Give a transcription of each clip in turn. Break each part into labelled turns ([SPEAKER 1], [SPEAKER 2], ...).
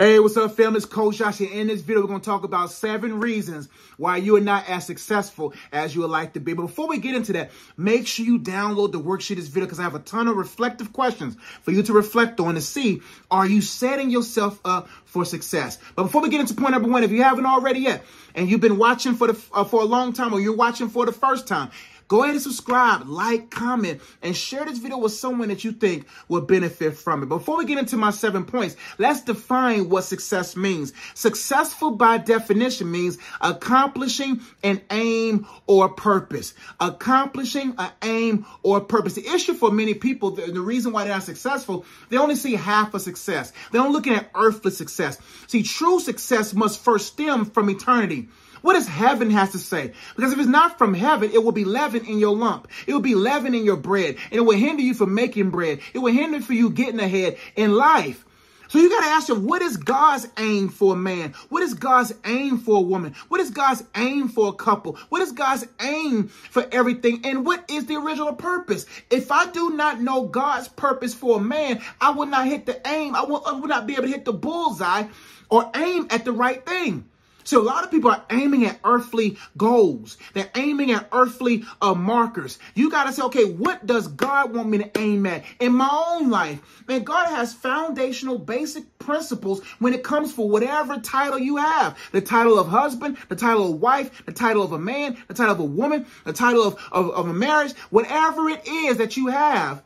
[SPEAKER 1] Hey, what's up, fam? It's Coach Josh. And in this video, we're going to talk about seven reasons why you are not as successful as you would like to be. But before we get into that, make sure you download the worksheet this video because I have a ton of reflective questions for you to reflect on to see, are you setting yourself up for success? But before we get into point number one, if you haven't already yet, and you've been watching for the uh, for a long time or you're watching for the first time, Go ahead and subscribe, like, comment, and share this video with someone that you think will benefit from it. Before we get into my seven points, let's define what success means. Successful by definition means accomplishing an aim or purpose. Accomplishing an aim or purpose. The issue for many people, the, the reason why they're not successful, they only see half of success. They're only looking at earthly success. See, true success must first stem from eternity. What does heaven has to say? Because if it's not from heaven, it will be leaven in your lump. It will be leaven in your bread. And it will hinder you from making bread. It will hinder for you getting ahead in life. So you got to ask yourself, what is God's aim for a man? What is God's aim for a woman? What is God's aim for a couple? What is God's aim for everything? And what is the original purpose? If I do not know God's purpose for a man, I will not hit the aim. I will, I will not be able to hit the bullseye or aim at the right thing. So a lot of people are aiming at earthly goals. They're aiming at earthly uh, markers. You got to say, okay, what does God want me to aim at in my own life? Man, God has foundational basic principles when it comes for whatever title you have. The title of husband, the title of wife, the title of a man, the title of a woman, the title of, of, of a marriage, whatever it is that you have.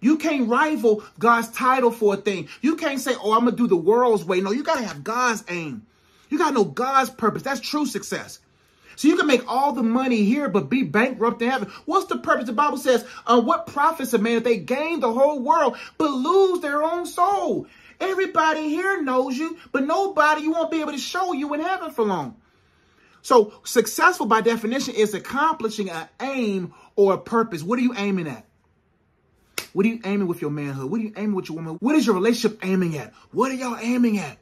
[SPEAKER 1] You can't rival God's title for a thing. You can't say, oh, I'm going to do the world's way. No, you got to have God's aim. You got to know God's purpose. That's true success. So you can make all the money here, but be bankrupt in heaven. What's the purpose? The Bible says, uh, what profits a man if they gain the whole world, but lose their own soul? Everybody here knows you, but nobody you won't be able to show you in heaven for long. So successful by definition is accomplishing an aim or a purpose. What are you aiming at? What are you aiming with your manhood? What are you aiming with your woman? What is your relationship aiming at? What are y'all aiming at?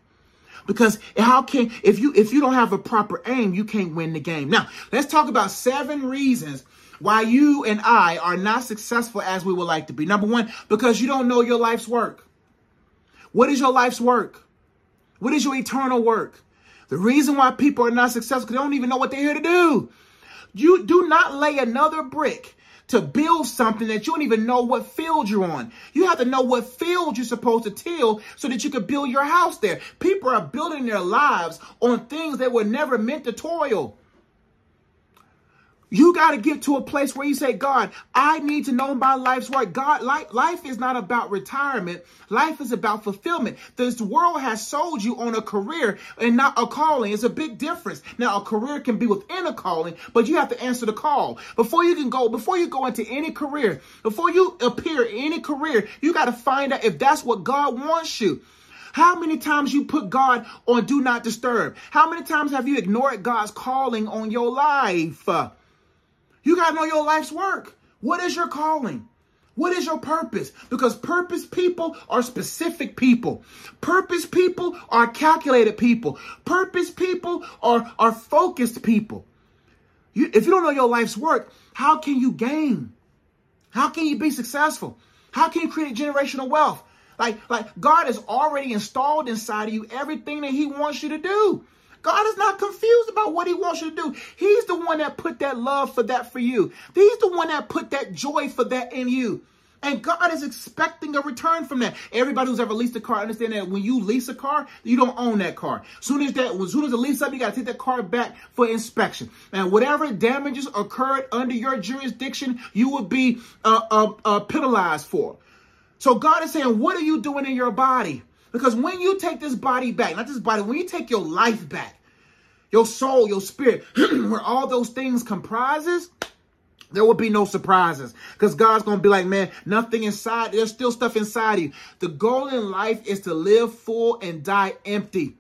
[SPEAKER 1] Because how can if you if you don't have a proper aim, you can't win the game. Now, let's talk about seven reasons why you and I are not successful as we would like to be. Number one, because you don't know your life's work. What is your life's work? What is your eternal work? The reason why people are not successful, they don't even know what they're here to do. You do not lay another brick to build something that you don't even know what field you're on. You have to know what field you're supposed to till so that you can build your house there. People are building their lives on things that were never meant to toil. You got to get to a place where you say, God, I need to know my life's work. God, life, life is not about retirement. Life is about fulfillment. This world has sold you on a career and not a calling. It's a big difference. Now, a career can be within a calling, but you have to answer the call. Before you can go, before you go into any career, before you appear in any career, you got to find out if that's what God wants you. How many times you put God on do not disturb? How many times have you ignored God's calling on your life? You got to know your life's work. What is your calling? What is your purpose? Because purpose people are specific people. Purpose people are calculated people. Purpose people are, are focused people. You, if you don't know your life's work, how can you gain? How can you be successful? How can you create generational wealth? Like, like God has already installed inside of you everything that he wants you to do. God is not confused about what he wants you to do. He's the one that put that love for that for you. He's the one that put that joy for that in you. And God is expecting a return from that. Everybody who's ever leased a car understand that when you lease a car, you don't own that car. As soon as that, as soon as the lease up, you got to take that car back for inspection. And whatever damages occurred under your jurisdiction, you would be uh, uh, uh, penalized for. So God is saying, what are you doing in your body? Because when you take this body back, not this body, when you take your life back, your soul, your spirit, where all those things comprises, there will be no surprises because God's going to be like, man, nothing inside. There's still stuff inside you. The goal in life is to live full and die empty.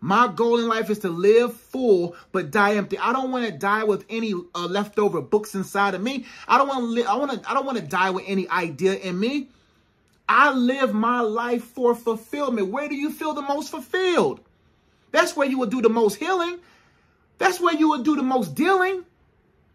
[SPEAKER 1] My goal in life is to live full but die empty. I don't want to die with any uh, leftover books inside of me. I don't want to. I want to. I don't want to die with any idea in me. I live my life for fulfillment. Where do you feel the most fulfilled? That's where you will do the most healing. That's where you will do the most dealing.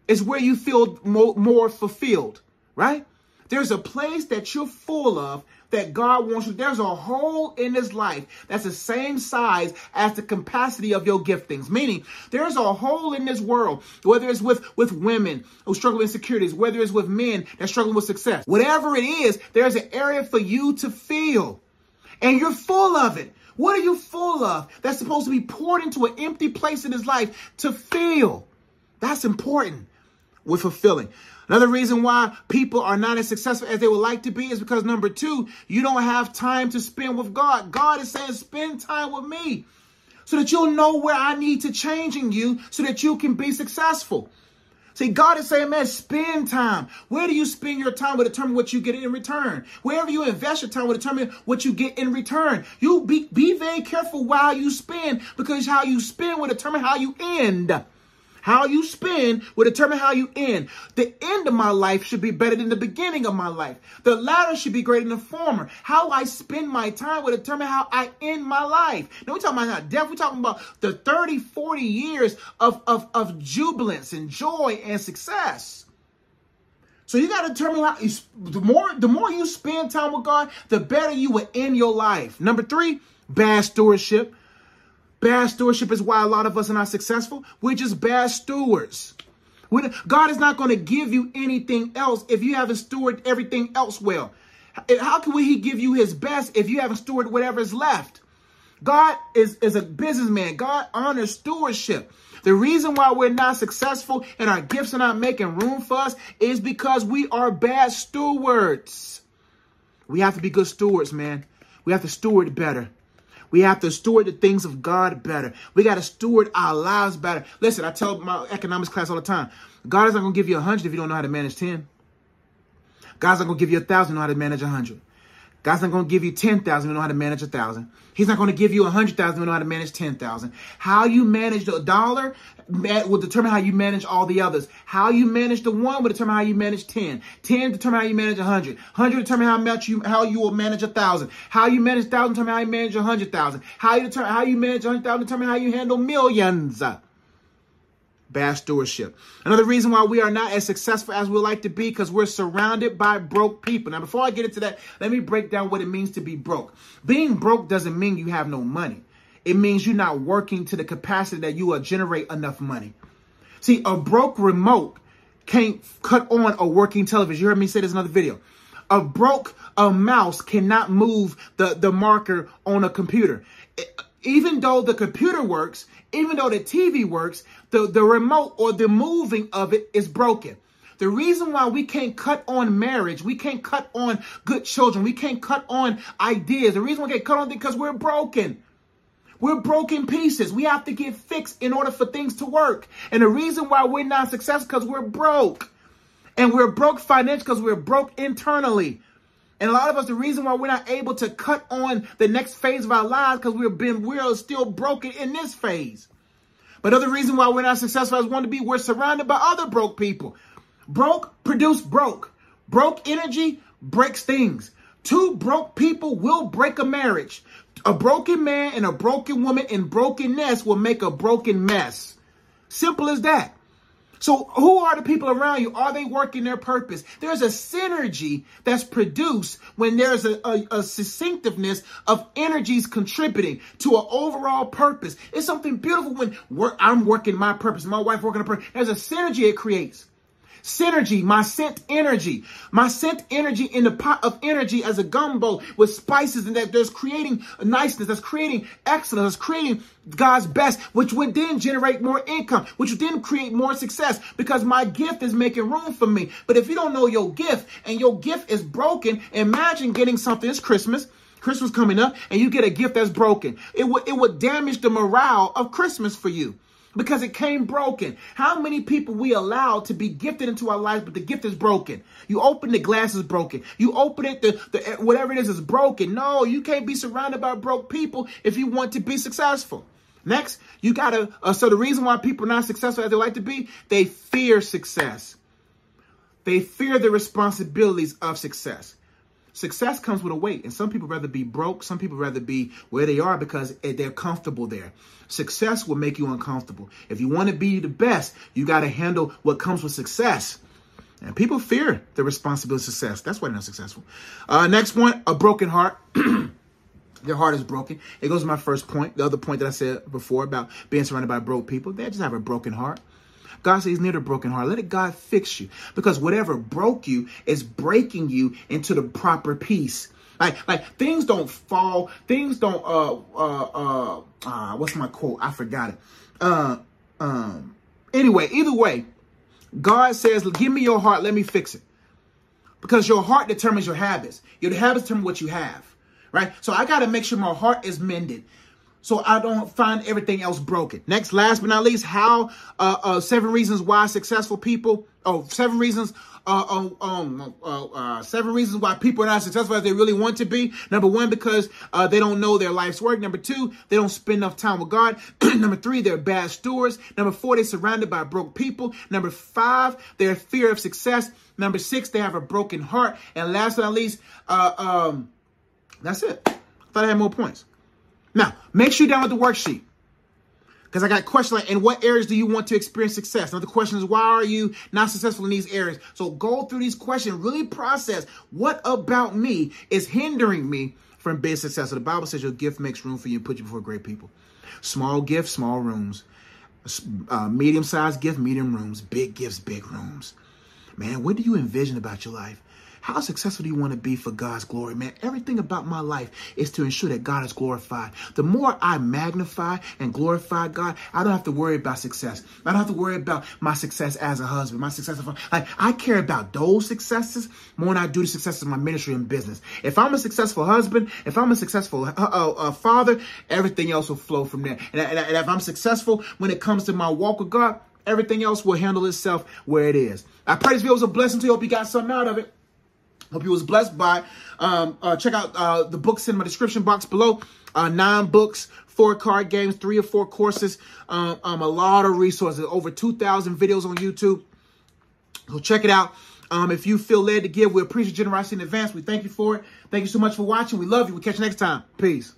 [SPEAKER 1] Is where you feel more, more fulfilled, right? There's a place that you're full of that God wants you. There's a hole in his life that's the same size as the capacity of your giftings. Meaning, there's a hole in this world, whether it's with, with women who struggle with insecurities, whether it's with men that struggle with success. Whatever it is, there's an area for you to feel. And you're full of it. What are you full of that's supposed to be poured into an empty place in his life to feel? That's important with fulfilling. Another reason why people are not as successful as they would like to be is because number two, you don't have time to spend with God. God is saying, spend time with me so that you'll know where I need to change in you so that you can be successful. See, God is saying, man, spend time. Where do you spend your time will determine what you get in return. Wherever you invest your time will determine what you get in return. You be, be very careful while you spend because how you spend will determine how you end. How you spend will determine how you end. The end of my life should be better than the beginning of my life. The latter should be greater than the former. How I spend my time will determine how I end my life. Now we're talking about death. We're talking about the 30, 40 years of, of, of jubilance and joy and success. So you got to determine how you, the more the more you spend time with God, the better you will end your life. Number three, bad stewardship. Bad stewardship is why a lot of us are not successful. We're just bad stewards. God is not going to give you anything else if you haven't stewarded everything else well. How can he give you his best if you haven't stewarded whatever is left? God is, is a businessman. God honors stewardship. The reason why we're not successful and our gifts are not making room for us is because we are bad stewards. We have to be good stewards, man. We have to steward better. We have to steward the things of God better. We got to steward our lives better. Listen, I tell my economics class all the time, God is not going to give you a hundred if you don't know how to manage 10. God's not going to give you a thousand know how to manage a hundred. God's not going to give you 10,000 you know how to manage a thousand. He's not going to give you a 100,000 you know how to manage 10,000. How you manage the dollar will determine how you manage all the others. How you manage the one will determine how you manage 10. 10 determine how you manage 100. 100 determine how much you how you will manage a thousand. How you manage thousand determine how you manage a hundred thousand. How you determine how you manage a hundred thousand determine how you handle millions bad stewardship. Another reason why we are not as successful as we like to be because we're surrounded by broke people. Now, before I get into that, let me break down what it means to be broke. Being broke doesn't mean you have no money. It means you're not working to the capacity that you will generate enough money. See, a broke remote can't cut on a working television. You heard me say this in another video. A broke a mouse cannot move the, the marker on a computer. It, even though the computer works, even though the TV works, the, the remote or the moving of it is broken. The reason why we can't cut on marriage, we can't cut on good children, we can't cut on ideas. The reason we can't cut on things because we're broken. We're broken pieces. We have to get fixed in order for things to work. And the reason why we're not successful because we're broke. And we're broke financially because we're broke internally. And a lot of us, the reason why we're not able to cut on the next phase of our lives because we've been, we're still broken in this phase. But other reason why we're not successful as want to be, we're surrounded by other broke people. Broke produce broke. Broke energy breaks things. Two broke people will break a marriage. A broken man and a broken woman in brokenness will make a broken mess. Simple as that. So who are the people around you? Are they working their purpose? There's a synergy that's produced when there's a, a, a succinctiveness of energies contributing to an overall purpose. It's something beautiful when I'm working my purpose, my wife working her purpose. There's a synergy it creates. Synergy, my scent energy, my scent energy in the pot of energy as a gumbo with spices and that there's creating niceness, that's creating excellence, that's creating God's best, which would then generate more income, which would then create more success because my gift is making room for me. But if you don't know your gift and your gift is broken, imagine getting something, it's Christmas, Christmas coming up, and you get a gift that's broken. It would, it would damage the morale of Christmas for you because it came broken. How many people we allow to be gifted into our lives, but the gift is broken. You open the glass is broken. You open it, the, the whatever it is is broken. No, you can't be surrounded by broke people if you want to be successful. Next, you gotta. Uh, so the reason why people are not successful as they like to be, they fear success. They fear the responsibilities of success. Success comes with a weight, and some people rather be broke. Some people rather be where they are because they're comfortable there. Success will make you uncomfortable. If you want to be the best, you got to handle what comes with success. And people fear the responsibility of success. That's why they're not successful. Uh, next one, a broken heart. Their heart is broken. It goes to my first point, the other point that I said before about being surrounded by broke people. They just have a broken heart. God says near the broken heart. Let it God fix you. Because whatever broke you is breaking you into the proper peace. Like, like things don't fall. Things don't, uh, uh, uh, uh what's my quote? I forgot it. Uh, um, anyway, either way, God says, give me your heart. Let me fix it. Because your heart determines your habits. Your habits determine what you have right? So I got to make sure my heart is mended so I don't find everything else broken. Next, last but not least, how uh, uh, seven reasons why successful people, oh, seven reasons, uh, um, um uh, uh, seven reasons why people are not successful as they really want to be. Number one, because uh, they don't know their life's work. Number two, they don't spend enough time with God. Number three, they're bad stewards. Number four, they're surrounded by broke people. Number five, they're fear of success. Number six, they have a broken heart. And last but not least, um, that's it. I thought I had more points. Now, make sure you download the worksheet. Because I got questions like, in what areas do you want to experience success? Another question is, why are you not successful in these areas? So go through these questions, really process what about me is hindering me from being successful. The Bible says your gift makes room for you and put you before great people. Small gift, small rooms. Uh, medium-sized gift, medium rooms. Big gifts, big rooms. Man, what do you envision about your life? How successful do you want to be for God's glory, man? Everything about my life is to ensure that God is glorified. The more I magnify and glorify God, I don't have to worry about success. I don't have to worry about my success as a husband, my success. Like I care about those successes more than I do the success of my ministry and business. If I'm a successful husband, if I'm a successful uh, uh, uh, father, everything else will flow from there. And, and, and if I'm successful when it comes to my walk with God, everything else will handle itself where it is. I pray this video was a blessing to you. Hope you got something out of it. Hope you was blessed by. Um, uh, check out uh, the books in my description box below. Uh, nine books, four card games, three or four courses, um, um, a lot of resources, over 2,000 videos on YouTube. So check it out. Um, if you feel led to give, we appreciate generosity in advance. We thank you for it. Thank you so much for watching. We love you. We'll catch you next time. Peace.